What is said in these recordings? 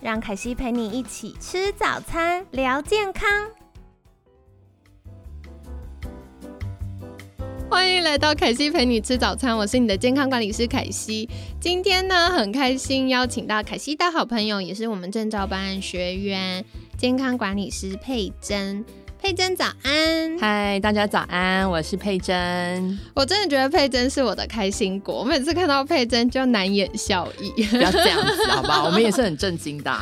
让凯西陪你一起吃早餐，聊健康。欢迎来到凯西陪你吃早餐，我是你的健康管理师凯西。今天呢，很开心邀请到凯西的好朋友，也是我们证照班学员，健康管理师佩珍。佩珍早安，嗨，大家早安，我是佩珍。我真的觉得佩珍是我的开心果，我每次看到佩珍就难掩笑意。不要这样子，好吧？我们也是很震惊的。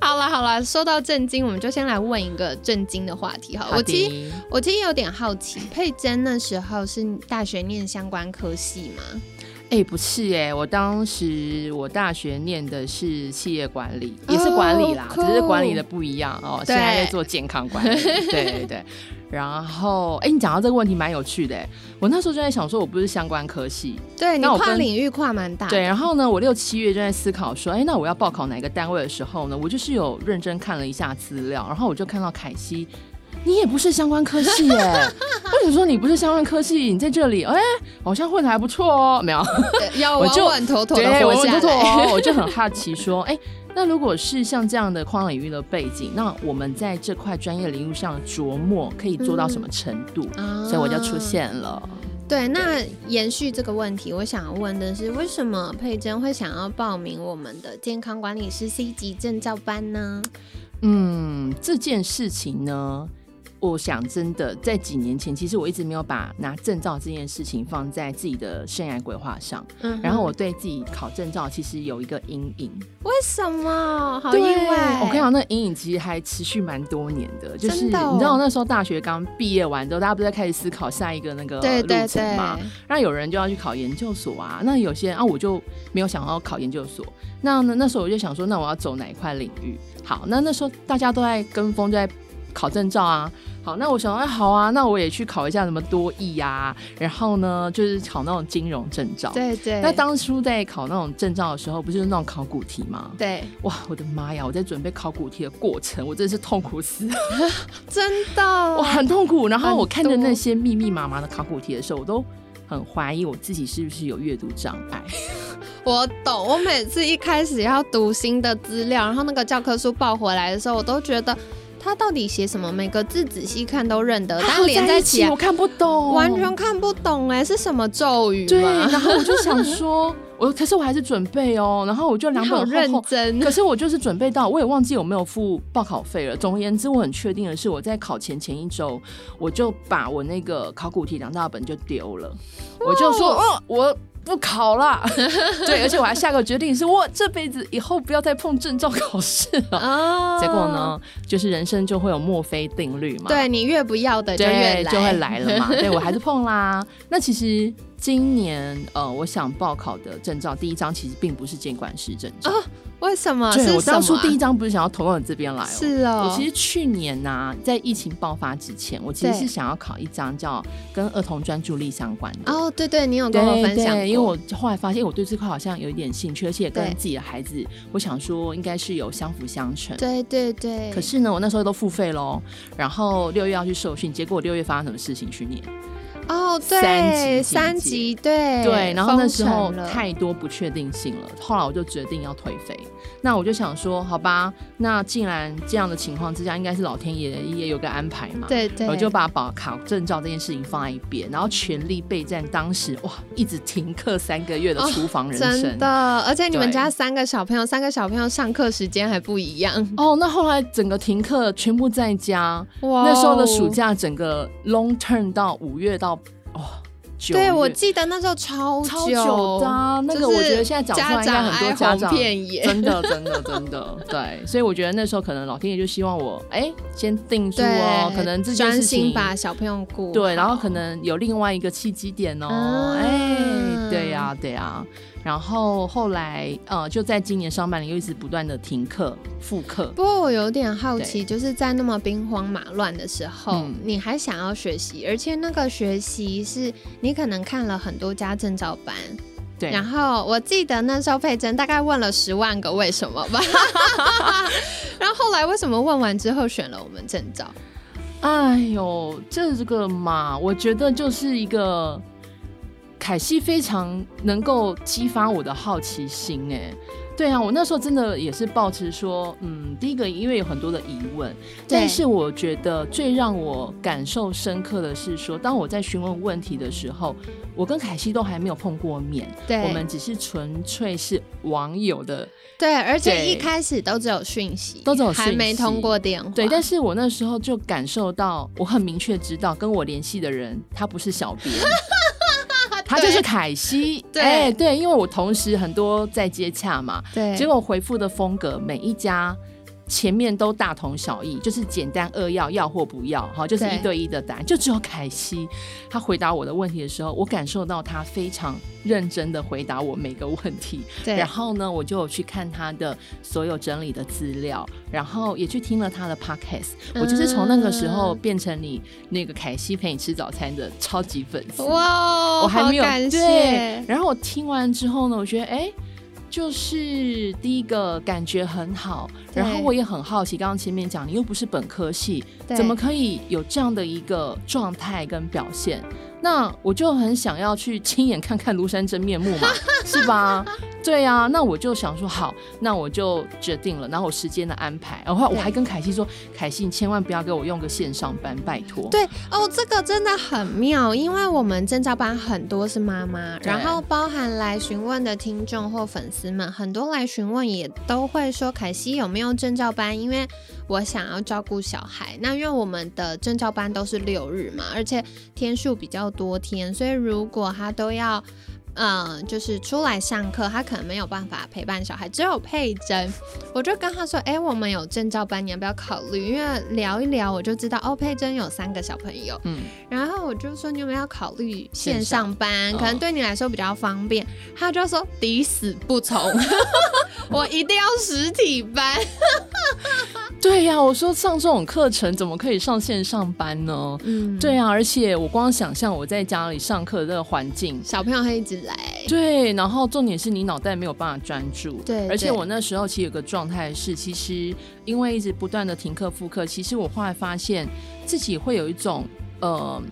好了好了，说到震惊，我们就先来问一个震惊的话题哈。我其实我其实有点好奇，佩珍那时候是大学念相关科系吗？哎，不是哎，我当时我大学念的是企业管理，也是管理啦，只是管理的不一样哦。现在在做健康管理，对对对。然后，哎，你讲到这个问题蛮有趣的。我那时候就在想，说我不是相关科系，对，你跨领域跨蛮大。对，然后呢，我六七月就在思考说，哎，那我要报考哪个单位的时候呢，我就是有认真看了一下资料，然后我就看到凯西。你也不是相关科系耶？为什么说你不是相关科系？你在这里，哎，好像混的还不错哦。没有，要稳稳妥妥的活下来。我就很好奇说，哎，那如果是像这样的跨领域的背景，那我们在这块专业领域上琢磨可以做到什么程度？所以我就出现了。对，那延续这个问题，我想问的是，为什么佩珍会想要报名我们的健康管理师 C 级证照班呢？嗯，这件事情呢？我想，真的在几年前，其实我一直没有把拿证照这件事情放在自己的生涯规划上。嗯，然后我对自己考证照其实有一个阴影。为什么？好意外！我跟你讲，那阴影其实还持续蛮多年的。就是你知道，那时候大学刚毕业完之后，大家不是在开始思考下一个那个路程嘛？那有人就要去考研究所啊。那有些人啊，我就没有想要考研究所。那那那时候我就想说，那我要走哪一块领域？好，那那时候大家都在跟风，在。考证照啊，好，那我想，哎，好啊，那我也去考一下什么多益呀，然后呢，就是考那种金融证照。对对。那当初在考那种证照的时候，不就是那种考古题吗？对。哇，我的妈呀！我在准备考古题的过程，我真的是痛苦死。真的。我很痛苦。然后我看着那些密密麻麻的考古题的时候，我都很怀疑我自己是不是有阅读障碍。我懂。我每次一开始要读新的资料，然后那个教科书抱回来的时候，我都觉得。他到底写什么？每个字仔细看都认得，但连在一起我看不懂，完全看不懂哎，是什么咒语？对，然后我就想说，我可是我还是准备哦，然后我就两本认真，可是我就是准备到，我也忘记有没有付报考费了。总而言之，我很确定的是，我在考前前一周，我就把我那个考古题两大本就丢了，我就说，哦，我。不考了，对，而且我还下个决定，是我这辈子以后不要再碰证照考试了。哦，结果呢，就是人生就会有墨菲定律嘛。对你越不要的，就越就会来了嘛。对我还是碰啦。那其实今年呃，我想报考的证照第一张其实并不是监管师证照。为什么？对我当初第一张不是想要投到你这边来哦。是哦。我其实去年呢，在疫情爆发之前，我其实是想要考一张叫跟儿童专注力相关的。哦，对对，你有跟我分享因为我后来发现我对这块好像有一点兴趣，而且跟自己的孩子，我想说应该是有相辅相成。对对对。可是呢，我那时候都付费喽，然后六月要去受训，结果六月发生什么事情？去年。哦，对，三级，对对，然后那时候太多不确定性了，后来我就决定要退费。那我就想说，好吧，那既然这样的情况之下，应该是老天爷也有个安排嘛。对对，我就把保考证照这件事情放在一边，然后全力备战当时哇，一直停课三个月的厨房人生。真的，而且你们家三个小朋友，三个小朋友上课时间还不一样。哦，那后来整个停课，全部在家。哇，那时候的暑假，整个 long term 到五月到。哦，对，我记得那时候超超久的，那个我觉得现在讲出来应该很多家长真的真的真的对，所以我觉得那时候可能老天爷就希望我哎先定住哦，可能这件事情把小朋友顾对，然后可能有另外一个契机点哦，哎，对呀对呀。然后后来呃，就在今年上半年又一直不断的停课复课。不过我有点好奇，就是在那么兵荒马乱的时候，你还想要学习，而且那个学习是你可能看了很多家证照班。对。然后我记得那时候佩珍大概问了十万个为什么吧。然后后来为什么问完之后选了我们证照？哎呦，这个嘛，我觉得就是一个。凯西非常能够激发我的好奇心，哎，对啊，我那时候真的也是抱持说，嗯，第一个因为有很多的疑问，但是我觉得最让我感受深刻的是说，当我在询问问题的时候，我跟凯西都还没有碰过面，对，我们只是纯粹是网友的，对，而且一开始都只有讯息，都只有还没通过电话，对，但是我那时候就感受到，我很明确知道跟我联系的人他不是小编。他就是凯西，对。对，因为我同时很多在接洽嘛，对，结果回复的风格每一家。前面都大同小异，就是简单扼要，要或不要，哈，就是一对一的答案。就只有凯西，他回答我的问题的时候，我感受到他非常认真的回答我每个问题。对，然后呢，我就去看他的所有整理的资料，然后也去听了他的 podcast。我就是从那个时候变成你那个凯西陪你吃早餐的超级粉丝。哇，哦我还没有对。然后我听完之后呢，我觉得哎。就是第一个感觉很好，然后我也很好奇，刚刚前面讲你又不是本科系，怎么可以有这样的一个状态跟表现？那我就很想要去亲眼看看庐山真面目嘛，是吧？对呀，那我就想说好，那我就决定了，然后我时间的安排，然后我还跟凯西说，凯西你千万不要给我用个线上班，拜托。对哦，这个真的很妙，因为我们证照班很多是妈妈，然后包含来询问的听众或粉丝们，很多来询问也都会说凯西有没有证照班，因为我想要照顾小孩。那因为我们的证照班都是六日嘛，而且天数比较多天，所以如果他都要。嗯，就是出来上课，他可能没有办法陪伴小孩，只有佩珍。我就跟他说：“哎，我们有证照班，你要不要考虑？”因为聊一聊，我就知道哦，佩珍有三个小朋友。嗯，然后我就说：“你有没有考虑线上班？可能对你来说比较方便。”他就说：“抵死不从，我一定要实体班。”对呀，我说上这种课程怎么可以上线上班呢？嗯，对啊，而且我光想象我在家里上课的这个环境，小朋友会一直来。对，然后重点是你脑袋没有办法专注。对，而且我那时候其实有个状态是，其实因为一直不断的停课复课，其实我后来发现自己会有一种呃。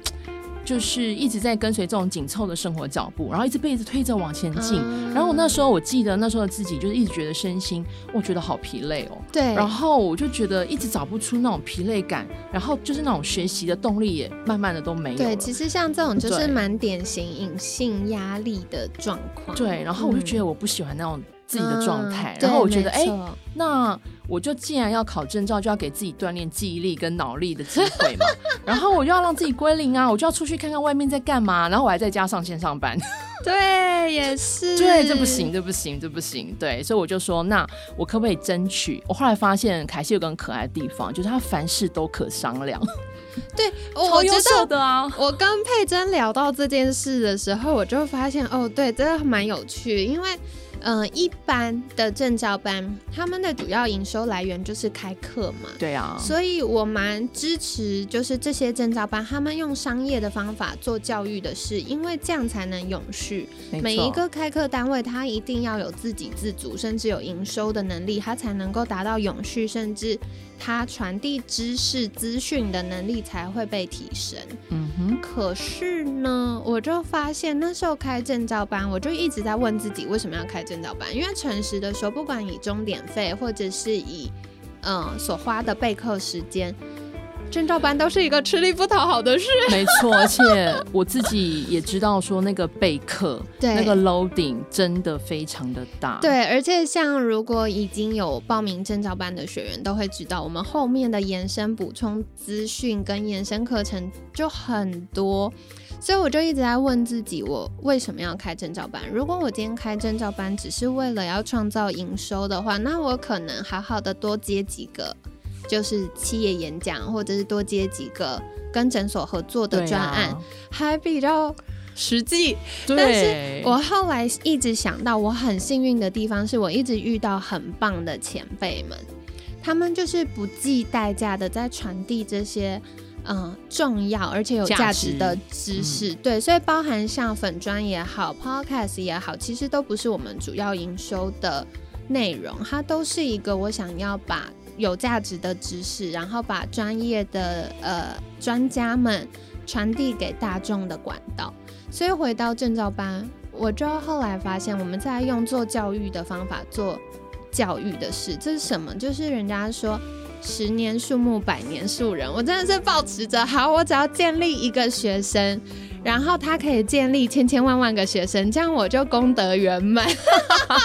就是一直在跟随这种紧凑的生活脚步，然后一直被一直推着往前进。然后我那时候我记得那时候的自己就是一直觉得身心，我觉得好疲累哦。对。然后我就觉得一直找不出那种疲累感，然后就是那种学习的动力也慢慢的都没有。对，其实像这种就是蛮典型隐性压力的状况。对，然后我就觉得我不喜欢那种。自己的状态，然后我觉得，哎，那我就既然要考证照，就要给自己锻炼记忆力跟脑力的机会嘛。然后我就要让自己归零啊，我就要出去看看外面在干嘛。然后我还在家上线上班，对，也是，对，这不行，这不行，这不行。对，所以我就说，那我可不可以争取？我后来发现凯西有个很可爱的地方，就是他凡事都可商量。对，我觉得啊，我跟佩珍聊到这件事的时候，我就发现，哦，对，真的蛮有趣，因为。嗯，一般的证照班，他们的主要营收来源就是开课嘛。对啊，所以我蛮支持，就是这些证照班，他们用商业的方法做教育的事，因为这样才能永续。每一个开课单位，他一定要有自给自足，甚至有营收的能力，他才能够达到永续，甚至他传递知识资讯的能力才会被提升。嗯哼。可是呢，我就发现那时候开证照班，我就一直在问自己，为什么要开证？照班，因为诚实的说，不管以终点费或者是以嗯所花的备课时间，证照班都是一个吃力不讨好的事。没错，而且我自己也知道说那个备课，对那个 loading 真的非常的大。对，而且像如果已经有报名证照班的学员都会知道，我们后面的延伸补充资讯跟延伸课程就很多。所以我就一直在问自己，我为什么要开证照班？如果我今天开证照班只是为了要创造营收的话，那我可能好好的多接几个，就是企业演讲，或者是多接几个跟诊所合作的专案，还比较实际。但是我后来一直想到，我很幸运的地方是我一直遇到很棒的前辈们，他们就是不计代价的在传递这些。嗯，重要而且有价值的知识，对，所以包含像粉砖也好，podcast 也好，其实都不是我们主要营收的内容，它都是一个我想要把有价值的知识，然后把专业的呃专家们传递给大众的管道。所以回到证照班，我就后来发现，我们在用做教育的方法做教育的事，这是什么？就是人家说。十年树木，百年树人。我真的是保持着好，我只要建立一个学生，然后他可以建立千千万万个学生，这样我就功德圆满。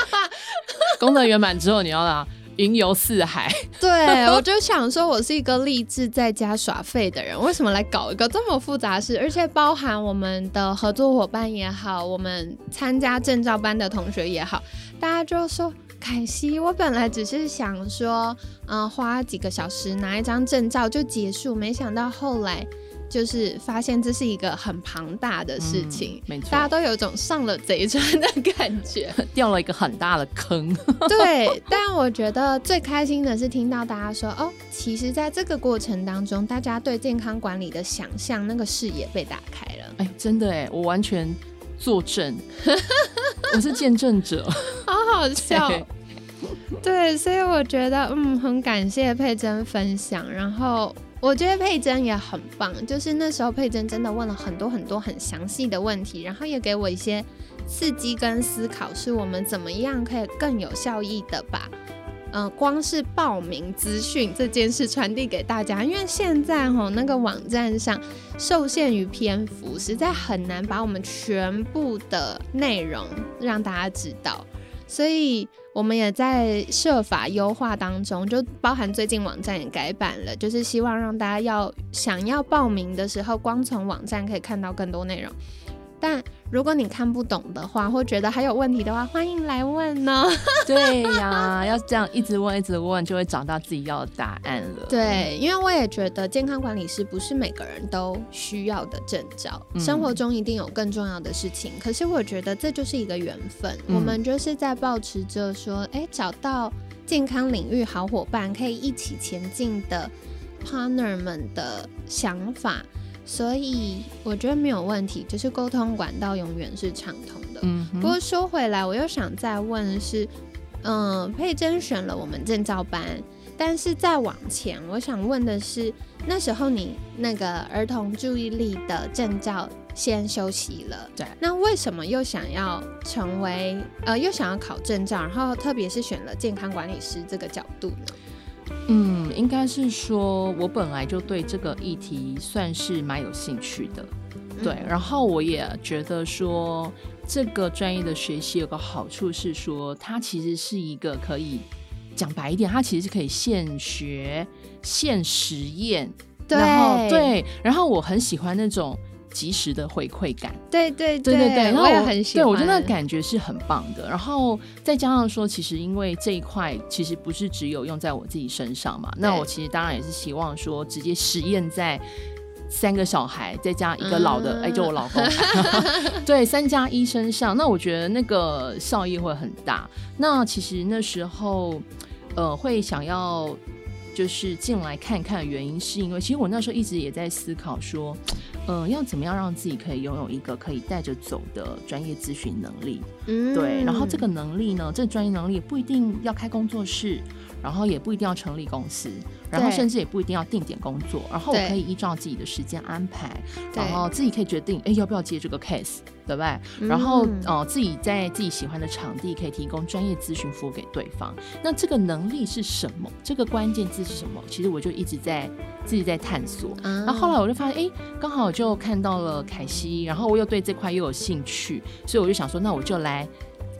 功德圆满之后，你要啦，云游四海。对，我就想说，我是一个励志在家耍废的人，为什么来搞一个这么复杂事？而且包含我们的合作伙伴也好，我们参加证照班的同学也好，大家就说。凯西，我本来只是想说，嗯，花几个小时拿一张证照就结束，没想到后来就是发现这是一个很庞大的事情，没错，大家都有一种上了贼船的感觉，掉了一个很大的坑。对，但我觉得最开心的是听到大家说，哦，其实在这个过程当中，大家对健康管理的想象那个视野被打开了。哎，真的哎，我完全作证，我是见证者。好好笑，对，所以我觉得，嗯，很感谢佩珍分享。然后我觉得佩珍也很棒，就是那时候佩珍真的问了很多很多很详细的问题，然后也给我一些刺激跟思考，是我们怎么样可以更有效益的把，嗯，光是报名资讯这件事传递给大家。因为现在哈那个网站上受限于篇幅，实在很难把我们全部的内容让大家知道。所以我们也在设法优化当中，就包含最近网站也改版了，就是希望让大家要想要报名的时候，光从网站可以看到更多内容，但。如果你看不懂的话，或觉得还有问题的话，欢迎来问呢。对呀，要这样一直问，一直问，就会找到自己要的答案了。对，因为我也觉得健康管理师不是每个人都需要的证照，生活中一定有更重要的事情。可是我觉得这就是一个缘分，我们就是在保持着说，哎，找到健康领域好伙伴，可以一起前进的 partner 们的想法。所以我觉得没有问题，就是沟通管道永远是畅通的。嗯，不过说回来，我又想再问是，嗯，佩珍选了我们证照班，但是再往前，我想问的是，那时候你那个儿童注意力的证照先休息了，对，那为什么又想要成为呃，又想要考证照，然后特别是选了健康管理师这个角度呢？嗯，应该是说，我本来就对这个议题算是蛮有兴趣的，对。然后我也觉得说，这个专业的学习有个好处是说，它其实是一个可以讲白一点，它其实是可以现学现实验，然后对，然后我很喜欢那种。及时的回馈感，对对对对对，我也很喜欢。对我觉得那感觉是很棒的。然后再加上说，其实因为这一块其实不是只有用在我自己身上嘛，那我其实当然也是希望说，直接实验在三个小孩再加一个老的，哎，就我老公，对，三加一身上，那我觉得那个效益会很大。那其实那时候，呃，会想要。就是进来看看，原因是因为其实我那时候一直也在思考说，嗯，要怎么样让自己可以拥有一个可以带着走的专业咨询能力，嗯，对，然后这个能力呢，这专业能力不一定要开工作室。然后也不一定要成立公司，然后甚至也不一定要定点工作，然后我可以依照自己的时间安排，然后自己可以决定，哎，要不要接这个 case，对不对？然后呃，自己在自己喜欢的场地可以提供专业咨询服务给对方。那这个能力是什么？这个关键字是什么？其实我就一直在自己在探索。然后后来我就发现，哎，刚好就看到了凯西，然后我又对这块又有兴趣，所以我就想说，那我就来。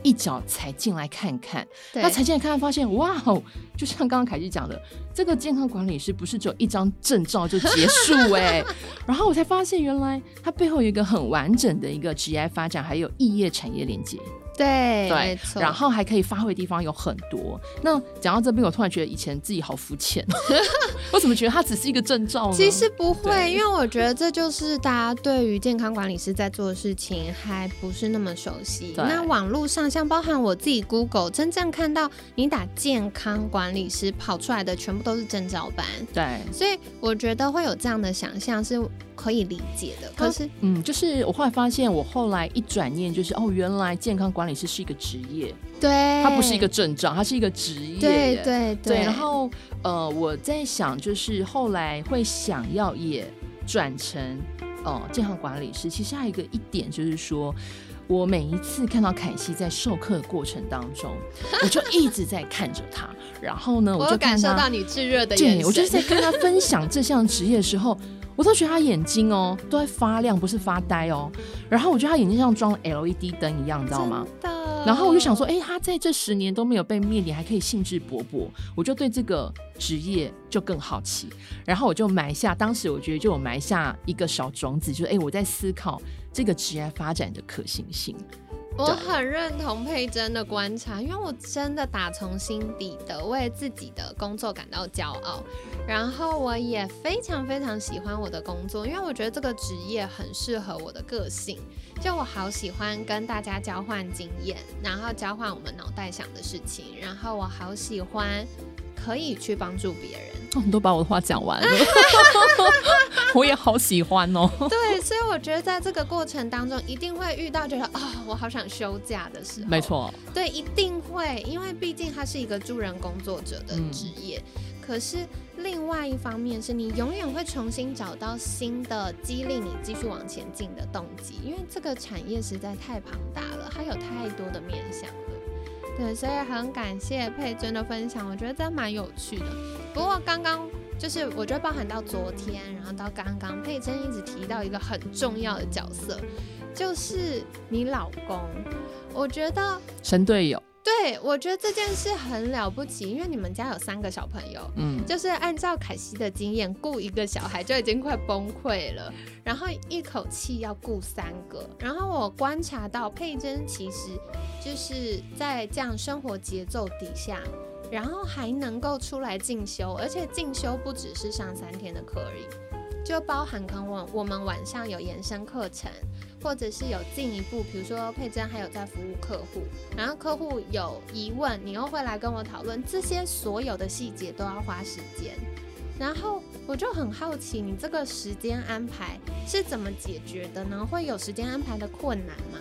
一脚踩进来看看，那踩进来看看，发现哇哦，就像刚刚凯西讲的，这个健康管理师不是只有一张证照就结束哎，然后我才发现原来它背后有一个很完整的一个职业发展，还有异业产业连接。对对，然后还可以发挥的地方有很多。那讲到这边，我突然觉得以前自己好肤浅，我怎么觉得它只是一个证照呢？其实不会，因为我觉得这就是大家对于健康管理师在做的事情还不是那么熟悉。那网络上像包含我自己 Google 真正看到你打健康管理师跑出来的全部都是证照班，对，所以我觉得会有这样的想象是。可以理解的，可是，嗯，就是我后来发现，我后来一转念，就是哦，原来健康管理师是一个职业，对，它不是一个症状，它是一个职业，对对对。然后，呃，我在想，就是后来会想要也转成哦健康管理师，其实还有一个一点就是说。我每一次看到凯西在授课的过程当中，我就一直在看着他。然后呢，我就感受到你炙热的眼神。我就是在跟他分享这项职业的时候，我都觉得他眼睛哦都在发亮，不是发呆哦。然后我觉得他眼睛像装 LED 灯一样，你知道吗？然后我就想说，哎，他在这十年都没有被灭顶，还可以兴致勃勃，我就对这个职业就更好奇。然后我就埋下，当时我觉得就有埋下一个小种子，就是哎，我在思考。这个职业发展的可行性，我很认同佩珍的观察，因为我真的打从心底的为自己的工作感到骄傲，然后我也非常非常喜欢我的工作，因为我觉得这个职业很适合我的个性，就我好喜欢跟大家交换经验，然后交换我们脑袋想的事情，然后我好喜欢可以去帮助别人。你都把我的话讲完了，我也好喜欢哦。对，所以我觉得在这个过程当中，一定会遇到觉得啊，我好想休假的时候。没错，对，一定会，因为毕竟它是一个助人工作者的职业。可是另外一方面，是你永远会重新找到新的激励你继续往前进的动机，因为这个产业实在太庞大了，它有太多的面向了。对，所以很感谢佩珍的分享，我觉得真蛮有趣的。不过刚刚就是我觉得包含到昨天，然后到刚刚，佩珍一直提到一个很重要的角色，就是你老公。我觉得神队友。对，我觉得这件事很了不起，因为你们家有三个小朋友，嗯，就是按照凯西的经验，雇一个小孩就已经快崩溃了，然后一口气要雇三个，然后我观察到佩珍其实就是在这样生活节奏底下，然后还能够出来进修，而且进修不只是上三天的课而已，就包含可能我我们晚上有延伸课程。或者是有进一步，比如说佩珍还有在服务客户，然后客户有疑问，你又会来跟我讨论，这些所有的细节都要花时间。然后我就很好奇，你这个时间安排是怎么解决的呢？会有时间安排的困难吗？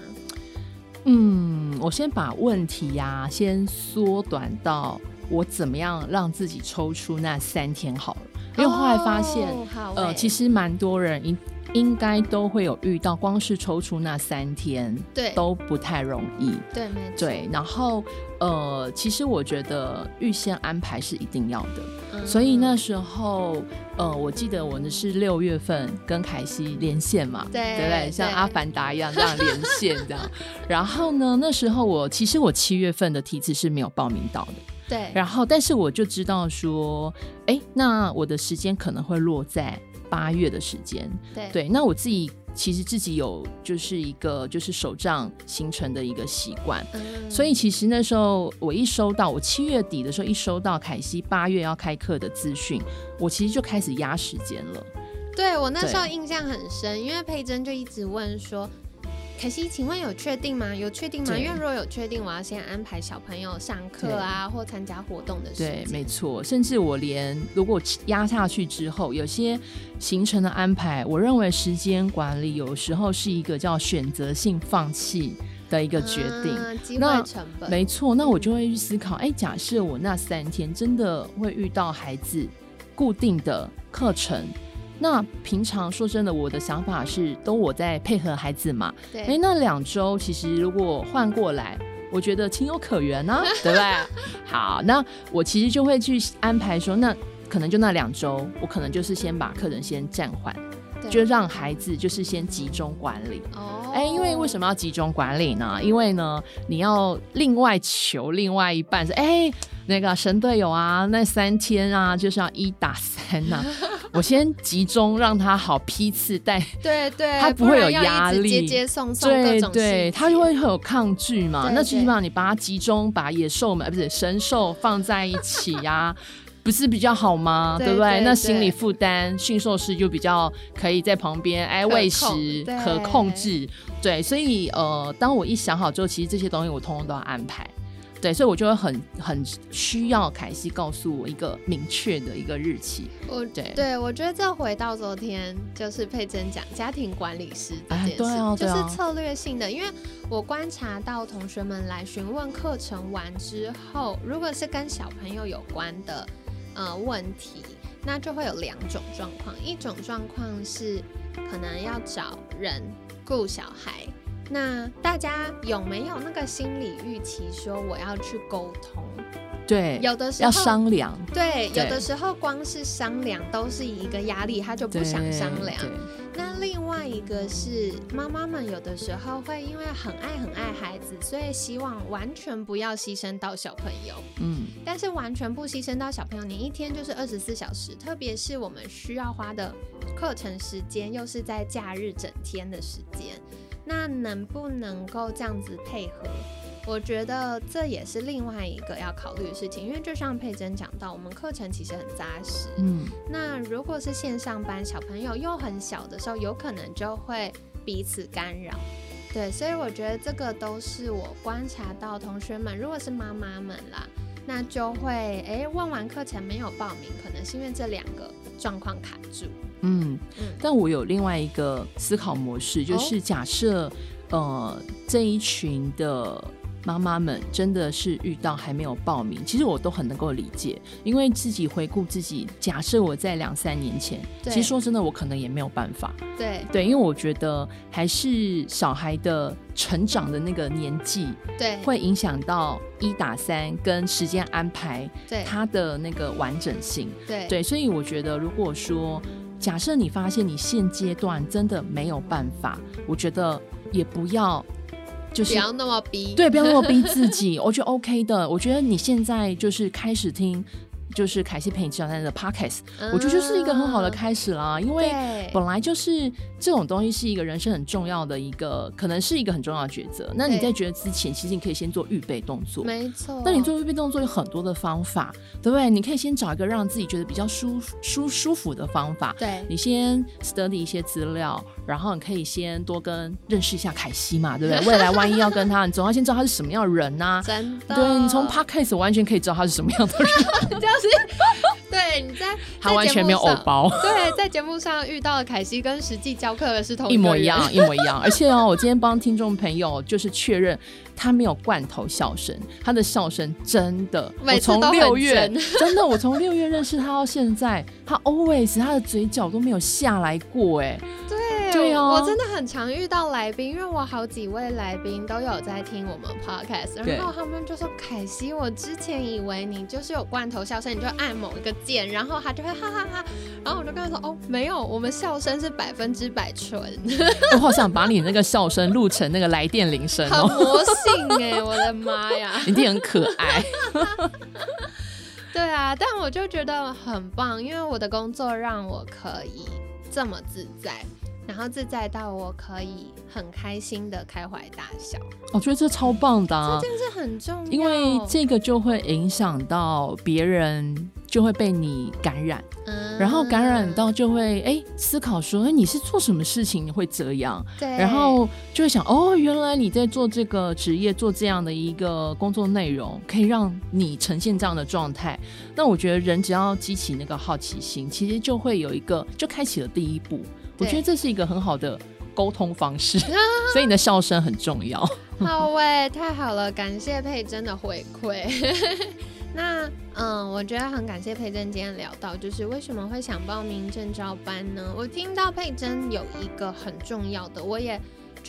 嗯，我先把问题呀先缩短到我怎么样让自己抽出那三天好了，因为后来发现，呃，其实蛮多人应应该都会有遇到，光是抽出那三天，对，都不太容易。对，没错。对，然后呃，其实我觉得预先安排是一定要的。所以那时候，呃，我记得我呢是六月份跟凯西连线嘛，对，对不对？像阿凡达一样这样连线这样。然后呢，那时候我其实我七月份的题词是没有报名到的。对。然后，但是我就知道说，哎，那我的时间可能会落在。八月的时间，对对，那我自己其实自己有就是一个就是手账形成的一个习惯，所以其实那时候我一收到我七月底的时候一收到凯西八月要开课的资讯，我其实就开始压时间了。对我那时候印象很深，因为佩珍就一直问说。可惜，请问有确定吗？有确定吗？因为如果有确定，我要先安排小朋友上课啊，或参加活动的时间。对，没错。甚至我连如果压下去之后，有些行程的安排，我认为时间管理有时候是一个叫选择性放弃的一个决定。机会成本。没错，那我就会去思考，哎，假设我那三天真的会遇到孩子固定的课程。那平常说真的，我的想法是都我在配合孩子嘛。对。哎，那两周其实如果换过来，我觉得情有可原呢，对不对？好，那我其实就会去安排说，那可能就那两周，我可能就是先把客人先暂缓，就让孩子就是先集中管理。哦。哎，因为为什么要集中管理呢？因为呢，你要另外求另外一半是哎。那个神队友啊，那三天啊，就是要一打三呐。我先集中让他好批次带，对对，他不会有压力，接接送送对对，他就会很有抗拒嘛。那基本上你把他集中，把野兽们不是神兽放在一起呀。不是比较好吗？对不对？那心理负担，驯兽师就比较可以在旁边，哎，喂食可控制。对，所以呃，当我一想好之后，其实这些东西我通通都要安排。对，所以我就会很很需要凯西告诉我一个明确的一个日期。我对对，我觉得这回到昨天就是佩珍讲家庭管理师这件事，就是策略性的。因为我观察到同学们来询问课程完之后，如果是跟小朋友有关的。呃，问题那就会有两种状况，一种状况是可能要找人雇小孩，那大家有没有那个心理预期说我要去沟通？对，有的时候要商量。对，有的时候光是商量都是一个压力，他就不想商量。那另外一个是妈妈们有的时候会因为很爱很爱孩子，所以希望完全不要牺牲到小朋友。嗯，但是完全不牺牲到小朋友，你一天就是二十四小时，特别是我们需要花的课程时间又是在假日整天的时间，那能不能够这样子配合？我觉得这也是另外一个要考虑的事情，因为就像佩珍讲到，我们课程其实很扎实。嗯，那如果是线上班，小朋友又很小的时候，有可能就会彼此干扰。对，所以我觉得这个都是我观察到同学们，如果是妈妈们啦，那就会哎问完课程没有报名，可能是因为这两个状况卡住。嗯嗯，但我有另外一个思考模式，就是假设呃这一群的。妈妈们真的是遇到还没有报名，其实我都很能够理解，因为自己回顾自己，假设我在两三年前，其实说真的，我可能也没有办法。对对，因为我觉得还是小孩的成长的那个年纪，对，会影响到一打三跟时间安排，对他的那个完整性。对对，所以我觉得，如果说假设你发现你现阶段真的没有办法，我觉得也不要。就是不要那么逼，对，不要那么逼自己，我觉得 OK 的。我觉得你现在就是开始听。就是凯西陪你吃早餐的 podcast，我觉得就是一个很好的开始啦。因为本来就是这种东西是一个人生很重要的一个，可能是一个很重要的抉择。那你在抉择之前，其实你可以先做预备动作。没错。那你做预备动作有很多的方法，对不对？你可以先找一个让自己觉得比较舒舒舒服的方法。对。你先 study 一些资料，然后你可以先多跟认识一下凯西嘛，对不对？未来万一要跟他，你总要先知道他是什么样的人呐。真的。对你从 podcast 完全可以知道他是什么样的人。这样子。对，你在他完全没有偶包。对，在节目上遇到的凯西跟实际教课的是同一模一样，一模一样。而且哦，我今天帮听众朋友就是确认，他没有罐头笑声，他的笑声真的，我从六月真的，我从六月认识他到现在，他 always 他的嘴角都没有下来过，哎。对哦，我真的很常遇到来宾，因为我好几位来宾都有在听我们 podcast，然后他们就说：“凯西，我之前以为你就是有罐头笑声，你就按某一个键，然后他就会哈哈哈。”然后我就跟他说：“哦，没有，我们笑声是百分之百纯。”我好想把你那个笑声录成那个来电铃声哦，魔性哎，我的妈呀，一定很可爱。对啊，但我就觉得很棒，因为我的工作让我可以这么自在。然后自在到我可以很开心的开怀大笑，我觉得这超棒的，这件事很重要，因为这个就会影响到别人，就会被你感染，然后感染到就会哎思考说，哎你是做什么事情你会这样，对，然后就会想哦原来你在做这个职业做这样的一个工作内容，可以让你呈现这样的状态，那我觉得人只要激起那个好奇心，其实就会有一个就开启了第一步。我觉得这是一个很好的沟通方式，所以你的笑声很重要。好喂，太好了，感谢佩珍的回馈。那嗯，我觉得很感谢佩珍今天聊到，就是为什么会想报名证照班呢？我听到佩珍有一个很重要的，我也。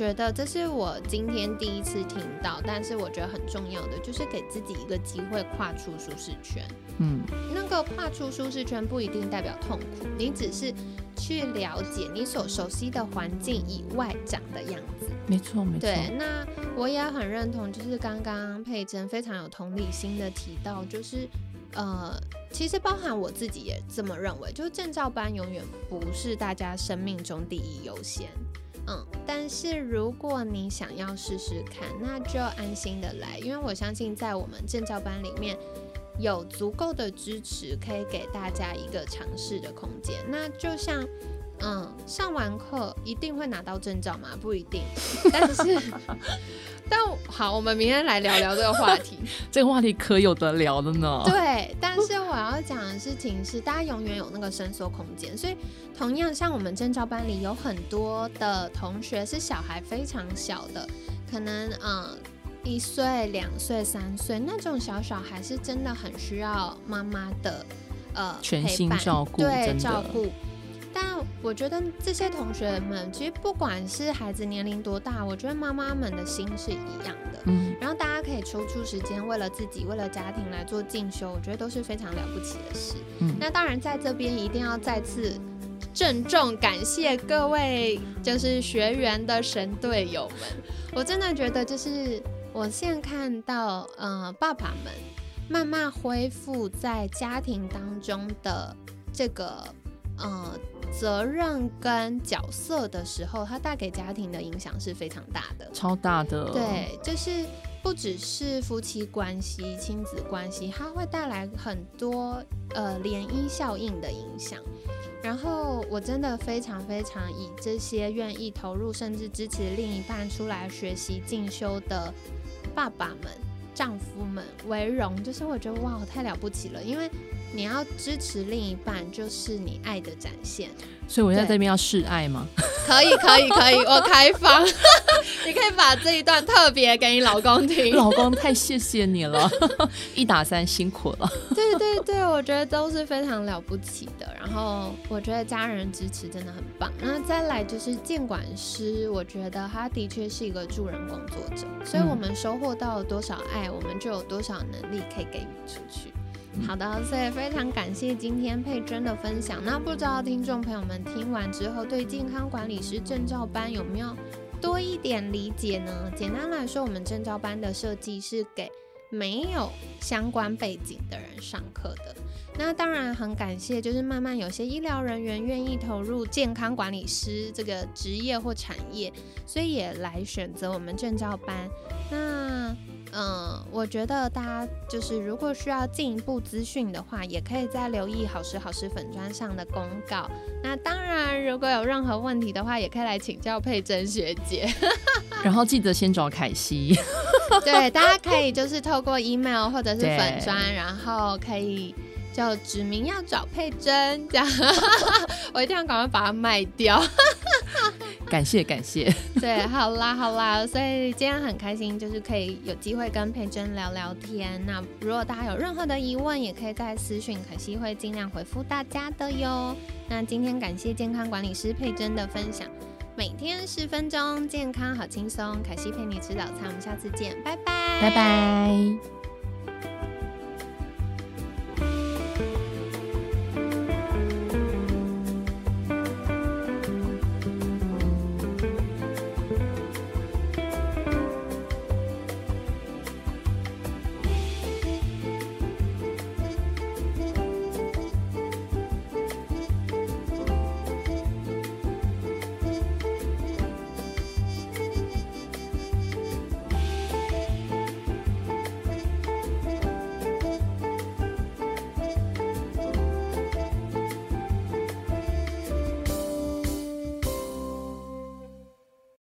觉得这是我今天第一次听到，但是我觉得很重要的就是给自己一个机会跨出舒适圈。嗯，那个跨出舒适圈不一定代表痛苦，你只是去了解你所熟悉的环境以外长的样子。没错，没错。对，那我也很认同，就是刚刚佩珍非常有同理心的提到，就是呃，其实包含我自己也这么认为，就是证照班永远不是大家生命中第一优先。嗯，但是如果你想要试试看，那就安心的来，因为我相信在我们证照班里面有足够的支持，可以给大家一个尝试的空间。那就像。嗯，上完课一定会拿到证照吗？不一定。但是，但好，我们明天来聊聊这个话题。这个话题可有得聊的呢。对，但是我要讲的事情是，大家永远有那个伸缩空间。所以，同样像我们证照班里有很多的同学是小孩非常小的，可能嗯一岁、两岁、三岁那种小小孩是真的很需要妈妈的呃全心照顾，对照顾。但我觉得这些同学们，其实不管是孩子年龄多大，我觉得妈妈们的心是一样的。嗯，然后大家可以抽出时间，为了自己，为了家庭来做进修，我觉得都是非常了不起的事。嗯，那当然在这边一定要再次郑重感谢各位就是学员的神队友们。我真的觉得，就是我现在看到，呃，爸爸们慢慢恢复在家庭当中的这个，呃。责任跟角色的时候，它带给家庭的影响是非常大的，超大的。对，就是不只是夫妻关系、亲子关系，它会带来很多呃涟漪效应的影响。然后我真的非常非常以这些愿意投入甚至支持另一半出来学习进修的爸爸们、丈夫们为荣，就是我觉得哇，太了不起了，因为。你要支持另一半，就是你爱的展现。所以我在这边要示爱吗？可以，可以，可以，我开放。你可以把这一段特别给你老公听。老公，太谢谢你了，一打三辛苦了。对对对，我觉得都是非常了不起的。然后我觉得家人支持真的很棒。那再来就是监管师，我觉得他的确是一个助人工作者。所以我们收获到了多少爱，我们就有多少能力可以给予出去。好的，所以非常感谢今天佩珍的分享。那不知道听众朋友们听完之后，对健康管理师证照班有没有多一点理解呢？简单来说，我们证照班的设计是给没有相关背景的人上课的。那当然很感谢，就是慢慢有些医疗人员愿意投入健康管理师这个职业或产业，所以也来选择我们证照班。那嗯，我觉得大家就是如果需要进一步资讯的话，也可以再留意好时好时粉砖上的公告。那当然，如果有任何问题的话，也可以来请教佩珍学姐。然后记得先找凯西。对，大家可以就是透过 email 或者是粉砖，然后可以就指明要找佩珍，这样 我一定要赶快把它卖掉。感谢感谢，对，好啦好啦，所以今天很开心，就是可以有机会跟佩珍聊聊天。那如果大家有任何的疑问，也可以在私讯，可惜会尽量回复大家的哟。那今天感谢健康管理师佩珍的分享，每天十分钟，健康好轻松，凯西陪你吃早餐，我们下次见，拜拜，拜拜。